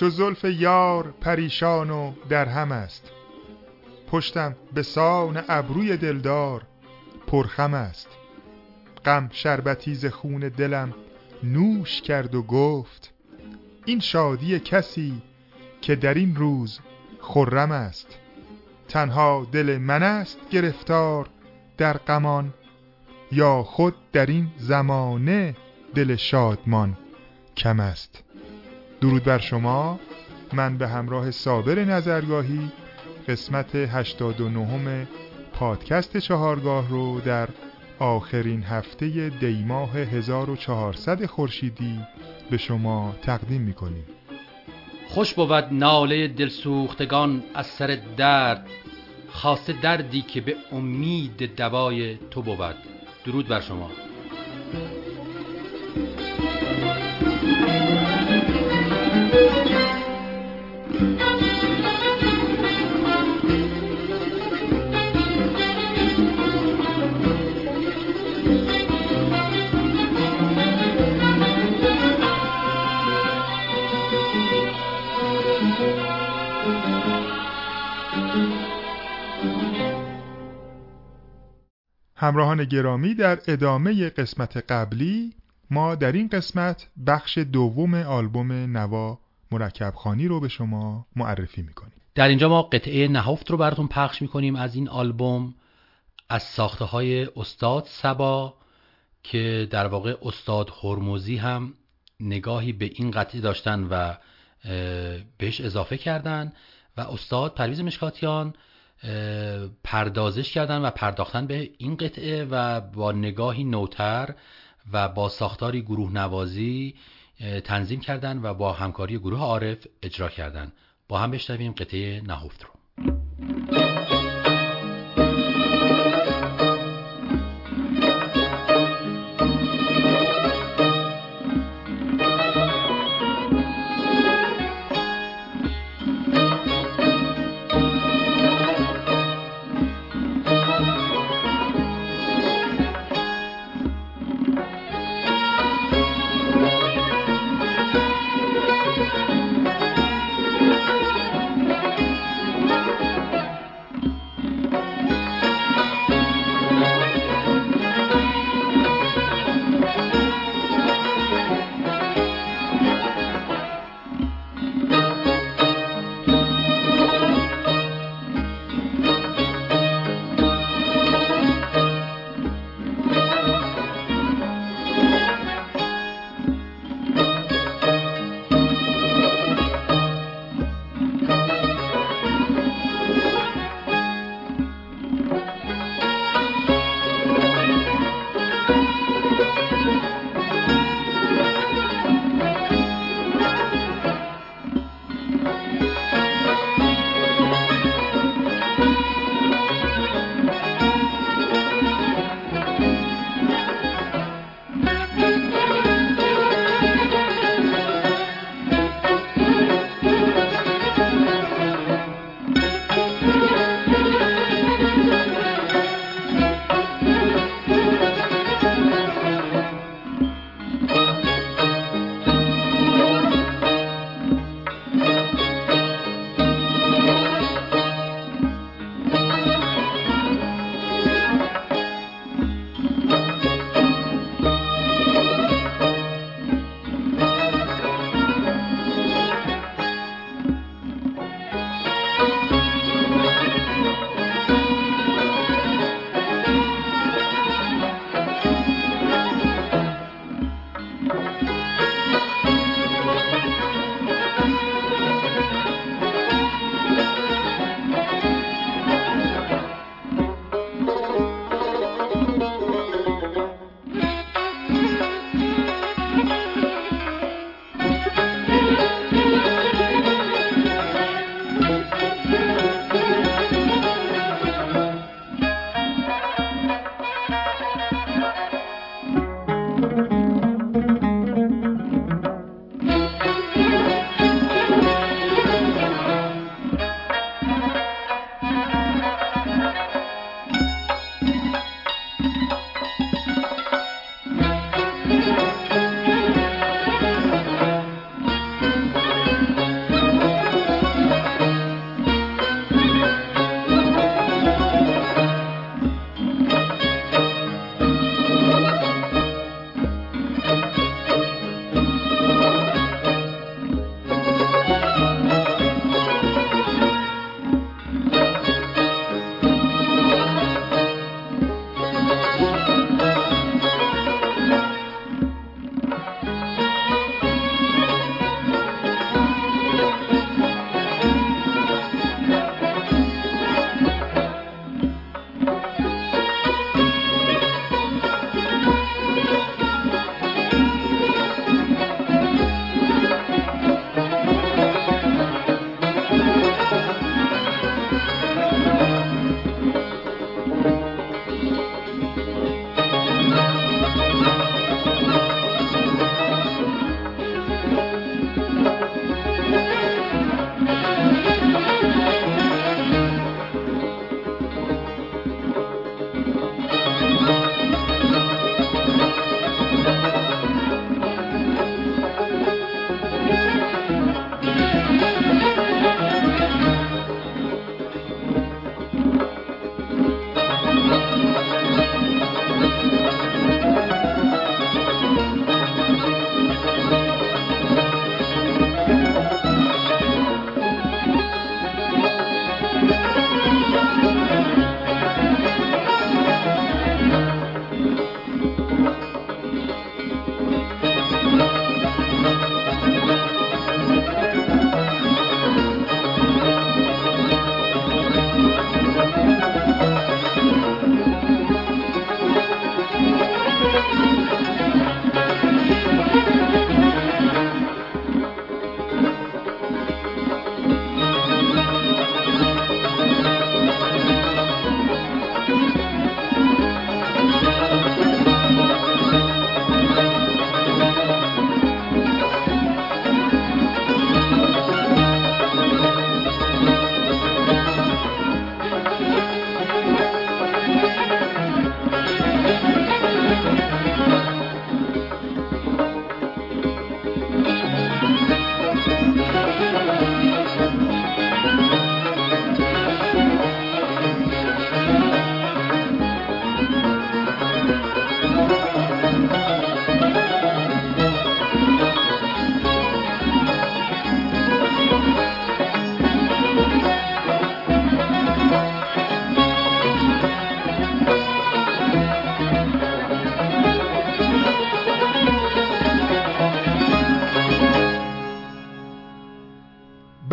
چو زلف یار پریشان و درهم است. پشتم به سان ابروی دلدار پرخم است. غم شربتی ز خون دلم نوش کرد و گفت این شادی کسی که در این روز خرم است. تنها دل من است گرفتار در غمان یا خود در این زمانه دل شادمان کم است. درود بر شما. من به همراه صابر نظرگاهی قسمت 89 پادکست چهارگاه رو در آخرین هفته دیماه 1400 خورشیدی به شما تقدیم می‌کنیم. خوش بود ناله دلسوختگان از سر درد خاصه دردی که به امید دوای تو بود. درود بر شما. همراهان گرامی در ادامه قسمت قبلی ما در این قسمت بخش دوم آلبوم نوا مرکب خانی رو به شما معرفی می‌کنیم. در اینجا ما قطعه نهفت رو براتون پخش می‌کنیم از این آلبوم از ساخته های استاد سبا که در واقع استاد هرموزی هم نگاهی به این قطعه داشتن و بهش اضافه کردن و استاد پرویز مشکاتیان پردازش کردن و پرداختن به این قطعه و با نگاهی نوتر و با ساختاری گروه نوازی تنظیم کردن و با همکاری گروه عارف اجرا کردن. با هم بشنویم قطعه نهفت رو.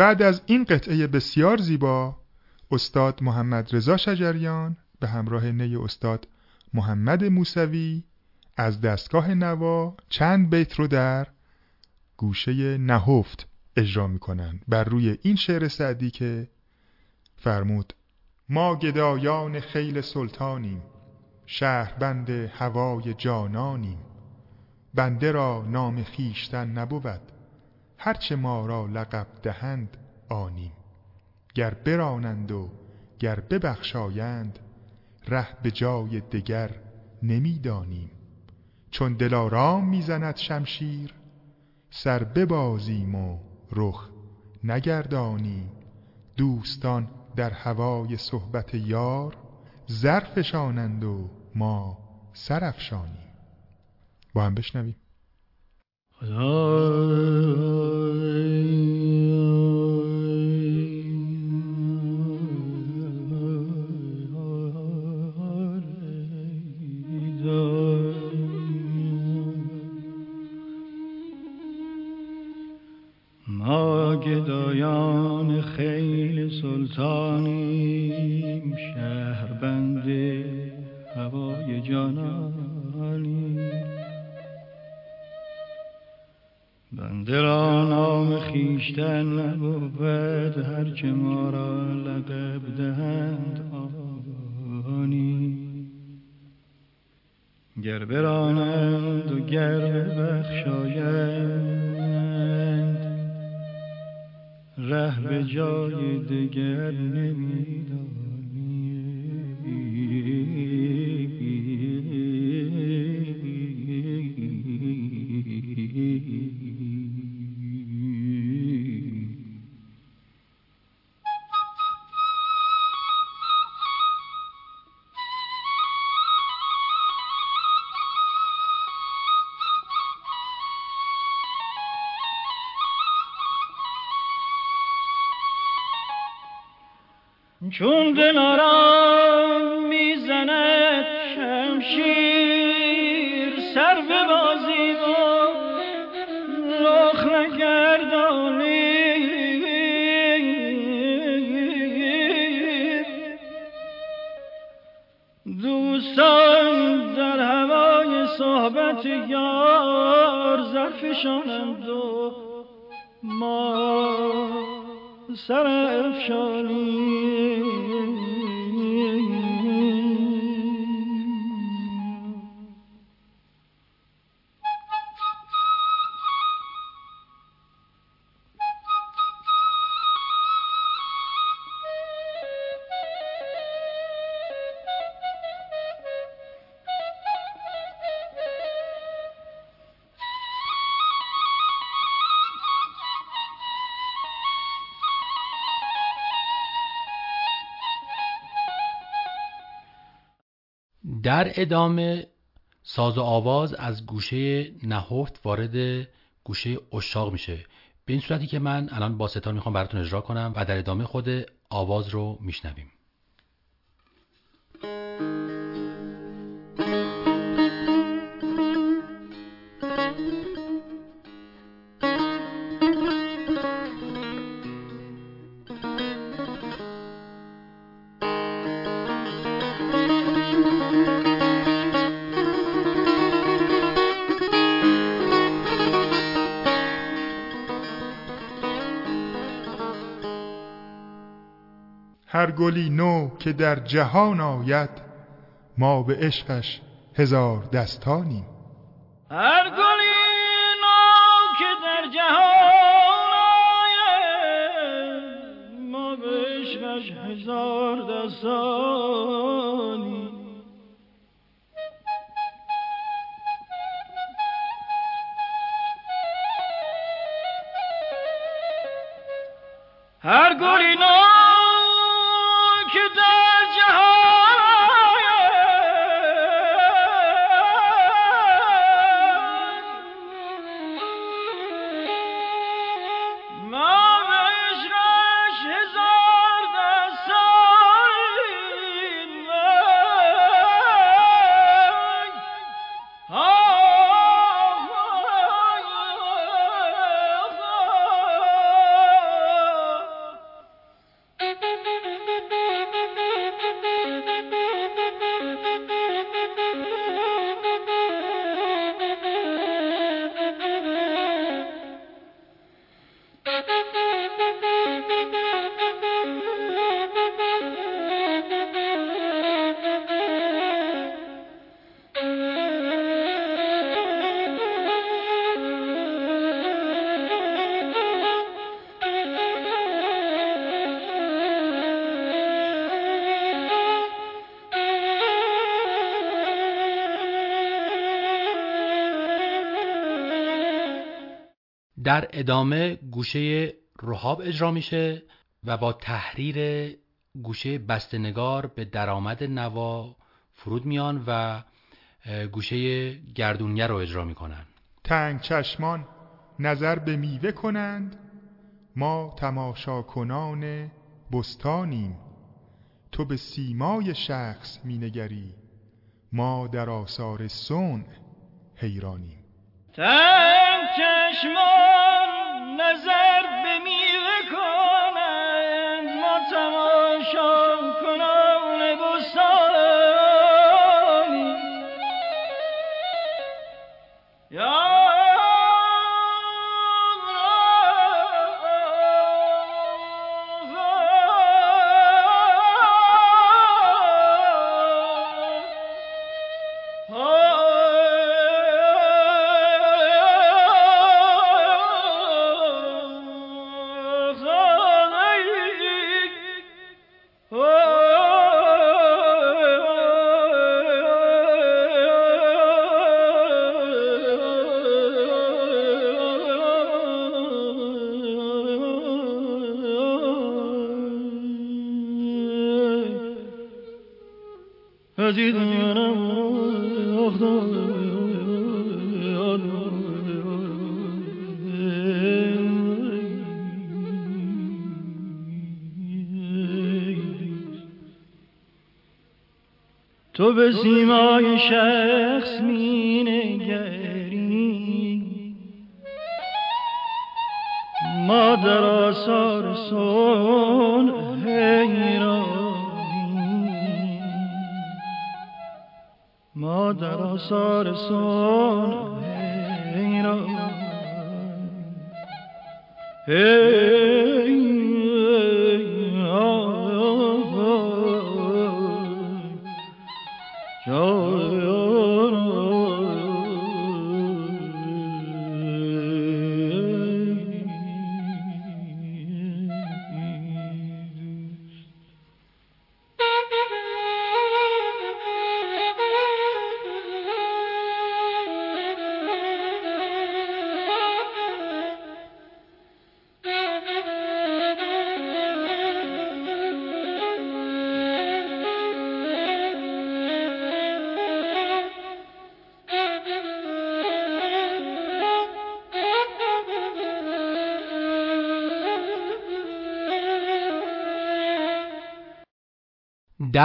بعد از این قطعه بسیار زیبا استاد محمد رضا شجریان به همراه نی استاد محمد موسوی از دستگاه نوا چند بیت رو در گوشه نهفت اجرا می‌کنن بر روی این شعر سعدی که فرمود ما گدایان خیل سلطانیم شهربند هوای جانانیم. بنده را نام خیشتن نبود هرچه ما را لقب دهند آنیم. گر برانند و گر ببخشایند ره به جای دگر نمی‌دانیم. چون دلارام می‌زند شمشیر سر ببازیم و رخ نگردانیم دوستان در هوای صحبت یار زرفشانند و ما سرفشانیم با هم بشنویم. ما جای چون دلارام می‌زند شمشیر سر به بازی و رخ نگردانی. دوستان در هوای صحبت یار زرفشانند و ما سر افشانیم. ادامه ساز و آواز از گوشه نهفت وارد گوشه اشاق میشه. به این صورتی که من الان با ستار می‌خوام براتون اجرا کنم و در ادامه خود آواز رو میشنویم. گلی نو که در جهان آید ما به عشقش هزار دستانیم. هر گلی نو که در جهان آید ما به عشقش هزار دستانی هر گلی نو در ادامه گوشه رهاب اجرا میشه و با تحریر گوشه بستنگار به درآمد نوا فرود میان و گوشه گردونیه رو اجرا می‌کنن. تنگ چشمان نظر به میوه کنند. ما تماشا کنان بستانیم. تو به سیمای شخص مینگری. ما در آثار سون حیرانیم. تنگ چشمان نظر به به سیمای شخص می نگری ما در آثار سون حیرانی. ما در آثار سون حیرانی.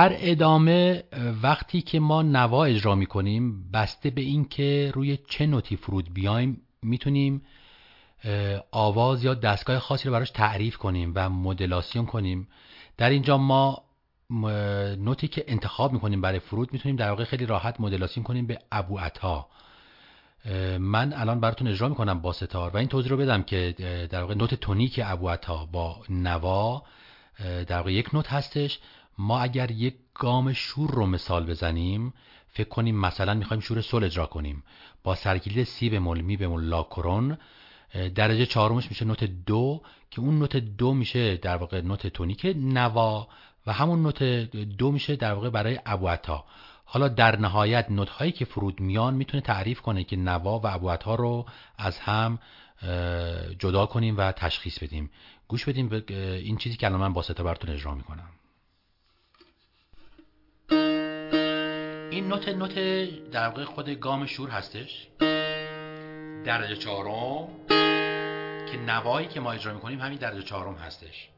در ادامه وقتی که ما نوا اجرا می کنیم بسته به اینکه روی چه نوتی فرود بیایم می‌تونیم آواز یا دستگاه خاصی رو براش تعریف کنیم و مدلاسیون کنیم. در اینجا ما نوتی که انتخاب می‌کنیم برای فرود می‌تونیم در واقع خیلی راحت مدلاسیون کنیم به ابو عطا. من الان براتون اجرا می‌کنم با ستار و این توضیح رو بدم که در واقع نوت تونیک ابو عطا با نوا در واقع یک نوت هستش. ما اگر یک گام شور رو مثال بزنیم فکر کنیم مثلا می‌خوایم شور سل اجرا کنیم. با سرکلید سی بمول می بمول لا کرون درجه چهارمش میشه نوت دو که اون نوت دو میشه در واقع نوت تونیک نوا و همون نوت دو میشه در واقع برای ابوعتا حالا در نهایت نوت هایی که فرود میان می‌تونه تعریف کنه که نوا و ابوعتا رو از هم جدا کنیم و تشخیص بدیم. گوش بدیم به این چیزی که الان من با ستا براتون اجرا می‌کنم. این نوت نوت در واقع خود گام شور هستش. درجه چهارم که نوایی که ما اجرا می‌کنیم همین درجه چهارم هستش.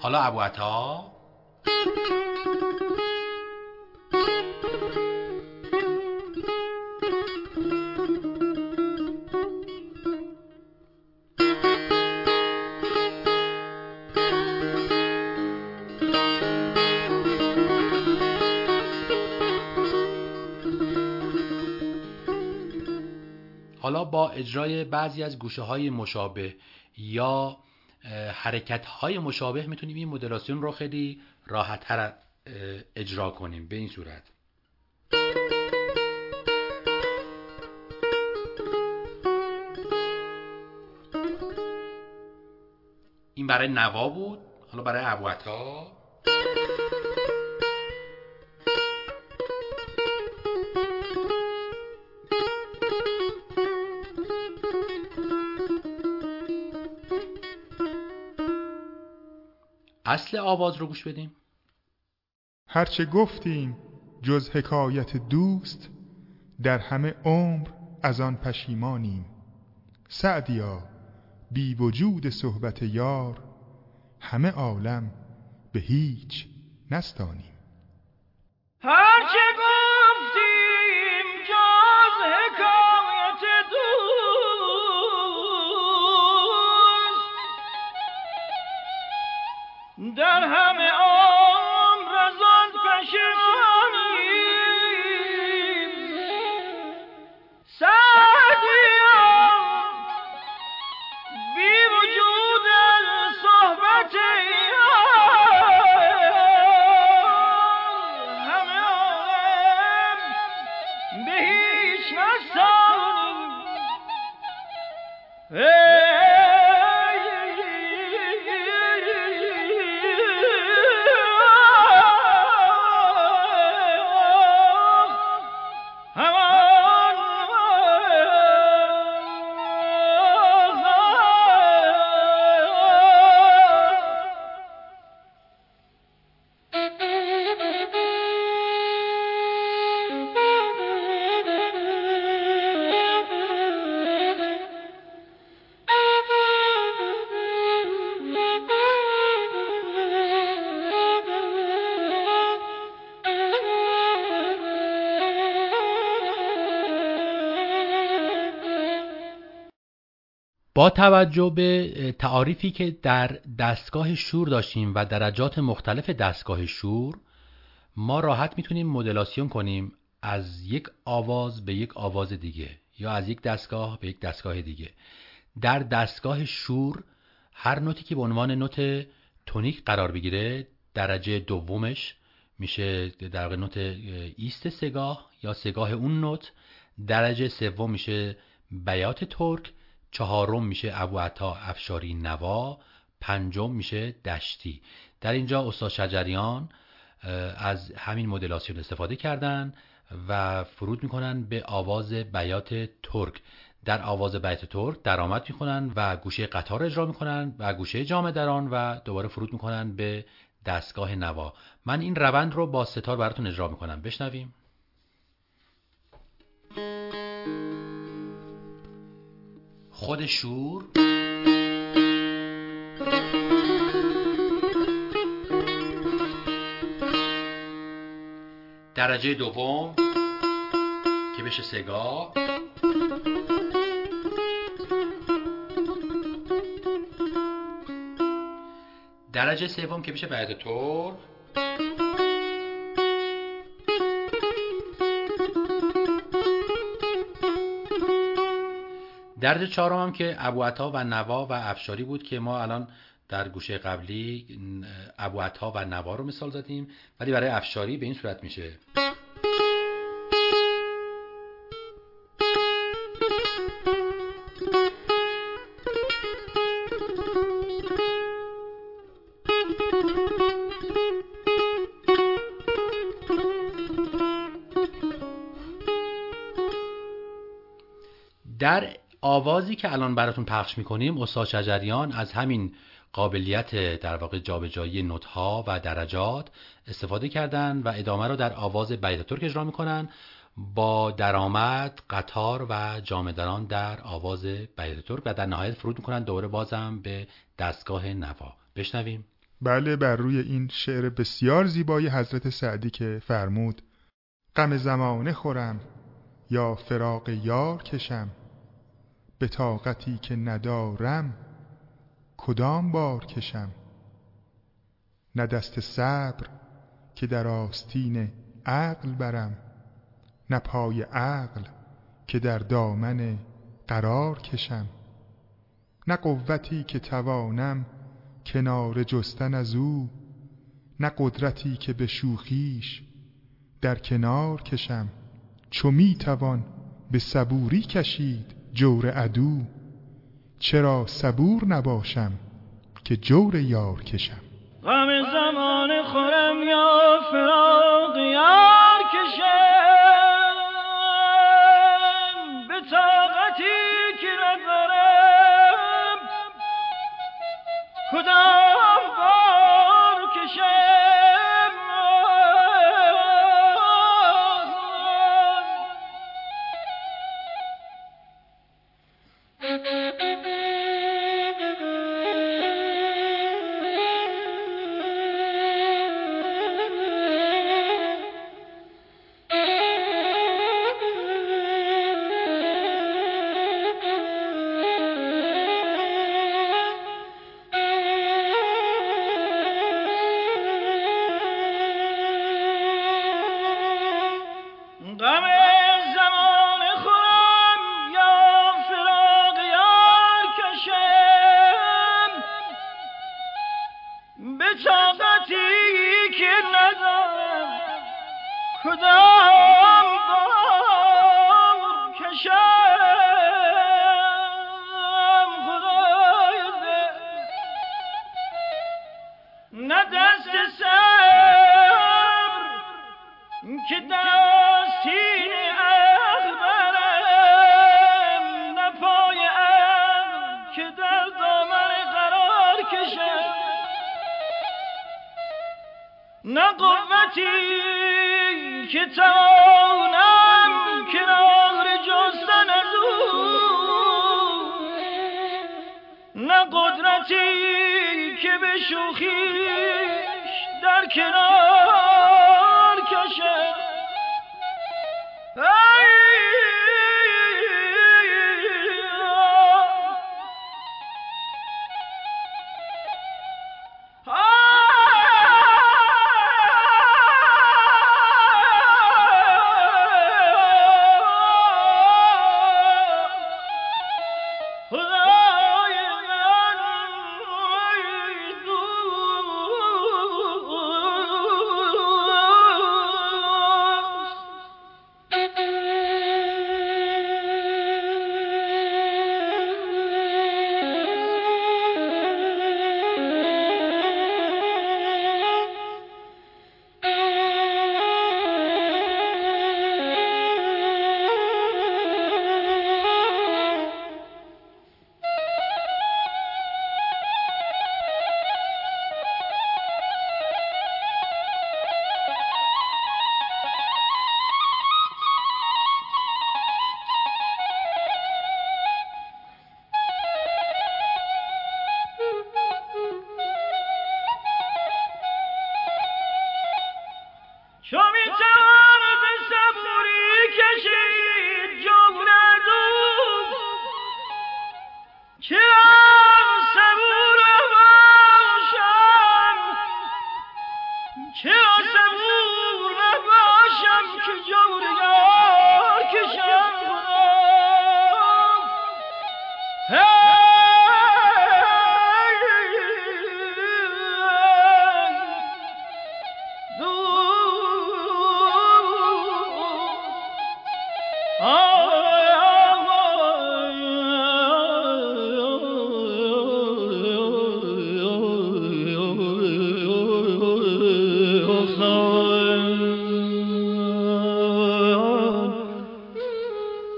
حالا ابو عطا. با اجرای بعضی از گوشه های مشابه یا حرکت های مشابه می‌تونیم این مدلاسیون رو خیلی راحت تر اجرا کنیم. به این صورت. این برای نوا بود؟ حالا برای ابوعطا اصل آواز رو گوش بدیم. هرچه گفتیم جز حکایت دوست در همه عمر از آن پشیمانیم. سعدیا بی وجود صحبت یار همه عالم به هیچ نستانیم. هرچه با توجه به تعاریفی که در دستگاه شور داشتیم و درجات مختلف دستگاه شور ما راحت می‌تونیم مدلاسیون کنیم از یک آواز به یک آواز دیگه یا از یک دستگاه به یک دستگاه دیگه. در دستگاه شور هر نوتی که به عنوان نوت تونیک قرار بگیره درجه دومش میشه در واقع نوت ایست سگاه یا سگاه اون نوت درجه سوم میشه بیات ترک چهارم میشه ابو عطا افشاری نوا پنجم میشه دشتی. در اینجا استاد شجریان از همین مدلاسیون استفاده کردن و فرود می‌کنن به آواز بیات ترک. در آواز بیات ترک درآمد می‌کنن و گوشه قطار اجرا می‌کنن و گوشه جامع دران و دوباره فرود می‌کنن به دستگاه نوا. من این روند رو با ستار براتون اجرا می‌کنم. بشنویم. خود شور. درجه دوم که بشه سگاه درجه سوم که بشه بعد تور درجه چهارم هم که ابوعطا و نوا و افشاری بود که ما الان در گوشه قبلی ابوعطا و نوا رو مثال زدیم ولی برای افشاری به این صورت میشه. آوازی که الان براتون پخش می‌کنیم استاد شجریان از همین قابلیت در واقع جابجایی نوت ها و درجات استفاده کردن و ادامه رو در آواز بیت ترک اجرا می‌کنن با درآمد قطار و جامدران در آواز بیت ترک و در نهایت فرود می‌کنن. دوباره بازم به دستگاه نوا. بشنویم. بله بر روی این شعر بسیار زیبای حضرت سعدی که فرمود غم زمانه خورم یا فراق یار کشم به طاقتی که ندارم کدام بار کشم؟ نه دست صبر که در آستین عقل برم نه پای عقل که در دامن قرار کشم. نه قوتی که توانم کنار جستن از او نه قدرتی که به شوخیش در کنار کشم. چو می توان به صبوری کشید جور عدو. چرا صبور نباشم که جور یار کشم؟ غم زمان خورم یا فراق یار کشم؟ به طاقتی که ندارم کدام بار طاقتی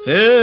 دو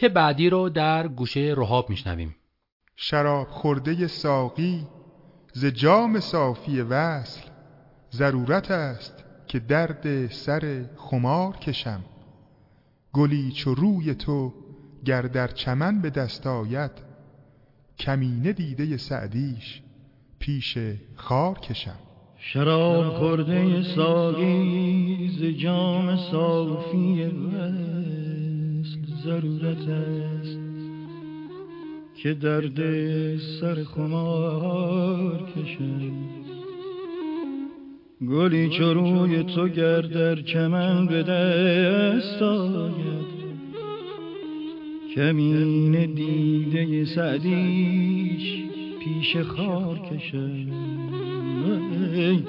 بیت بعدی رو در گوشه رهاب میشنویم. شراب خورده ساقی ز جام صافی وصل ضرورت است که درد سر خمار کشم. گلی چو روی تو گر در چمن به دست آید کمینه دیده سعدیش پیش خار کشم. شراب خورده ساقی ز جام صافی وصل. ضرورت است که درد سر خمار کشم گلی چو روی تو گر در چمن به دست آید. کمین دیده سعدیش پیش خار کشم ای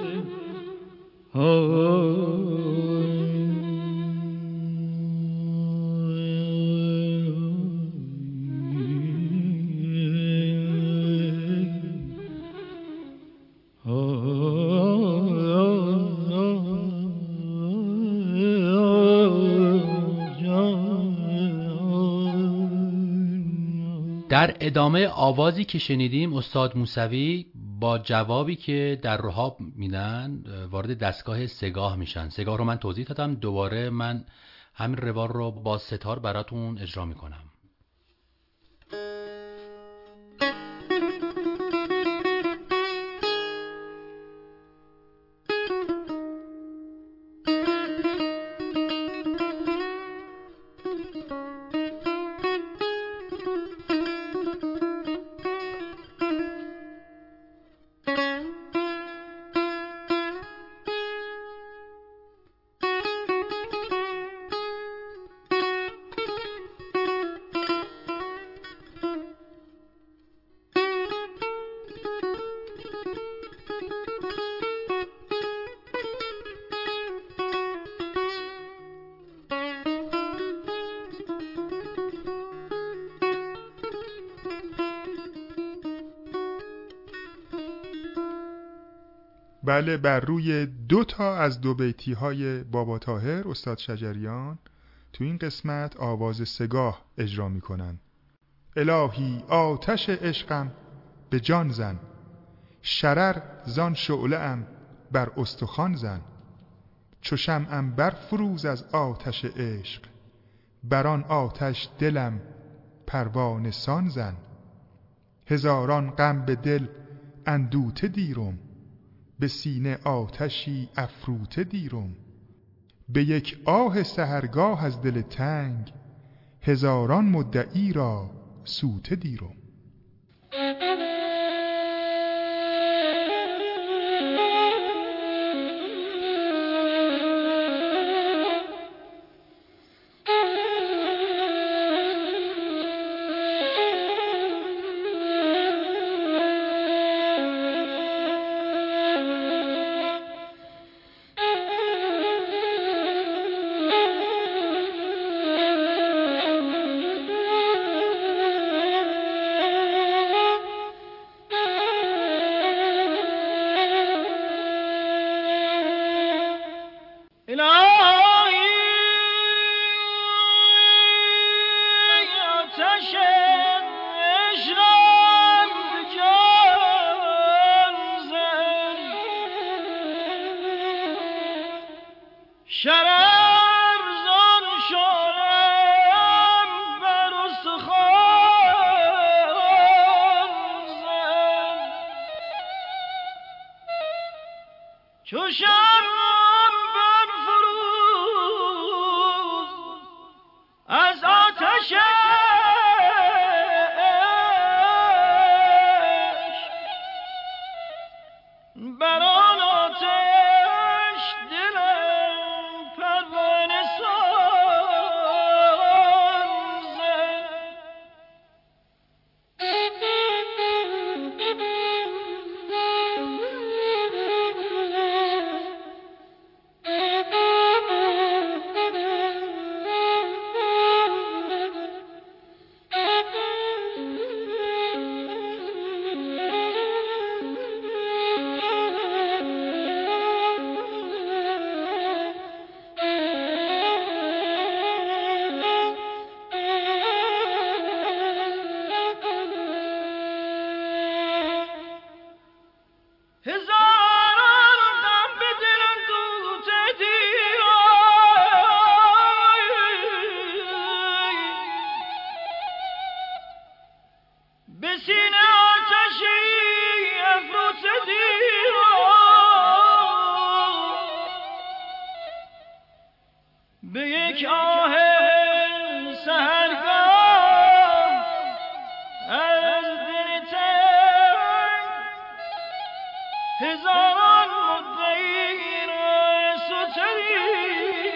در ادامه آوازی که شنیدیم استاد موسوی با جوابی که در رهاب میدن وارد دستگاه سگاه میشن. سگاه رو من توضیح دادم. دوباره من همین روار رو با ستار براتون اجرا می‌کنم. بله بر روی دو تا از دو بیتی های بابا تاهر استاد شجریان تو این قسمت آواز سگاه اجرا می‌کنن. الهی آتش عشقم به جان زن شرر زان شعله ام بر استخوان زن. چو شمعم بر فروز از آتش عشق بر آن آتش دلم پروانه سان زن. هزاران غم به دل اندوته دیرم به سینه آتشی افروته دیرم. به یک آه سهرگاه از دل تنگ هزاران مدعی را سوته دیرم. هزاران مدعی را ستری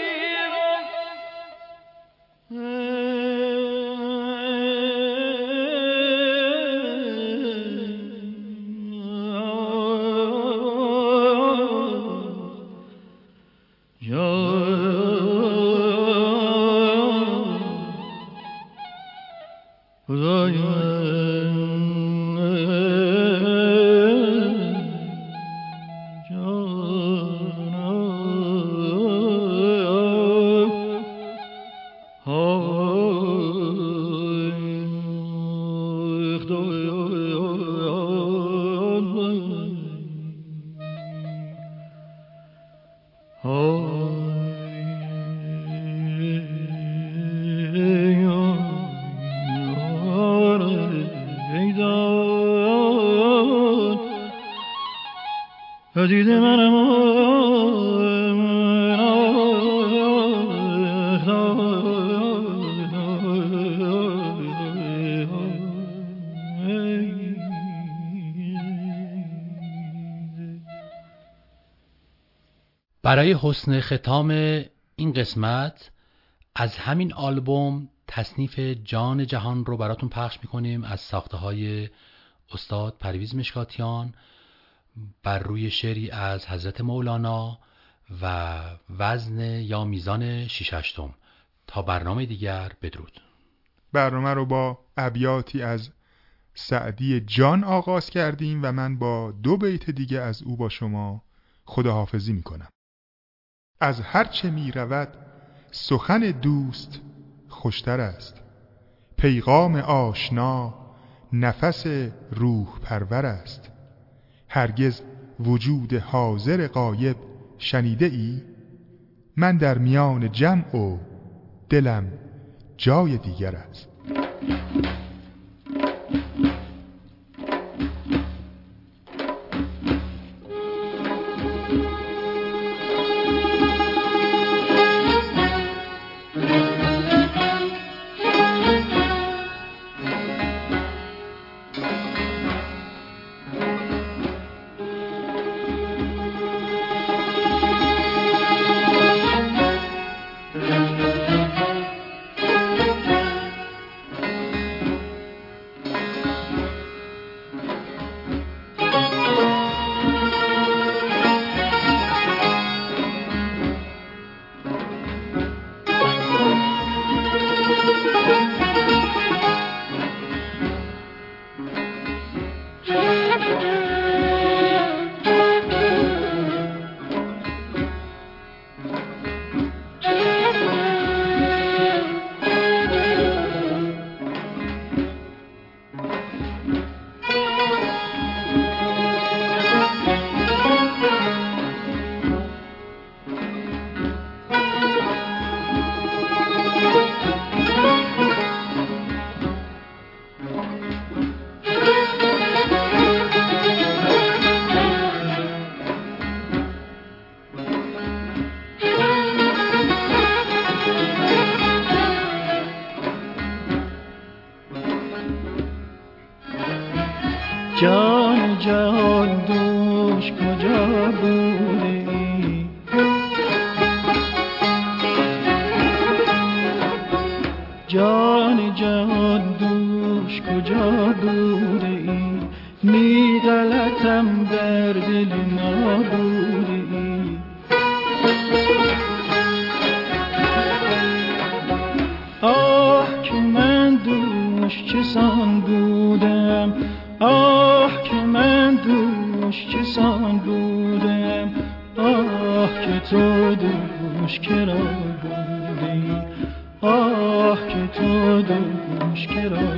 برای حسن ختام این قسمت از همین آلبوم تصنیف جان جهان رو براتون پخش می‌کنیم از ساخته های استاد پرویز مشکاتیان بر روی شعری از حضرت مولانا و وزن یا میزان شیششتم تا برنامه دیگر بدرود. برنامه رو با ابیاتی از سعدی جان آغاز کردیم و من با دو بیت دیگه از او با شما خداحافظی می‌کنم. از هرچه می رود سخن دوست خوشتر است. پیغام آشنا نفس روح پرور است. هرگز وجود حاضر قایب شنیده ای؟ من در میان جمع و دلم جای دیگر است. در دل ما آه که من دوش چسان بودم آه که من دوش چسان بودم آه که تو دوش کرا بودی آه که تو دوش کرا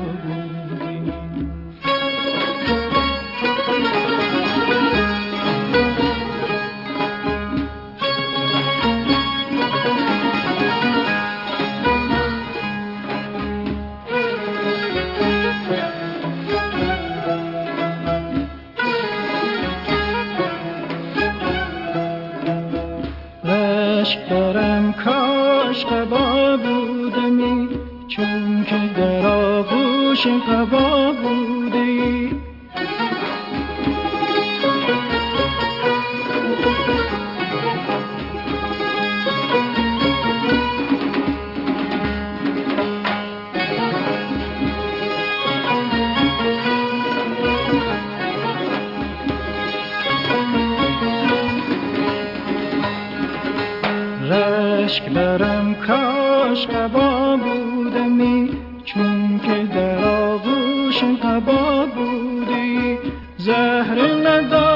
پسرم کاش قبا بودمی چون که در آغوش قبا بودی. زهر ندار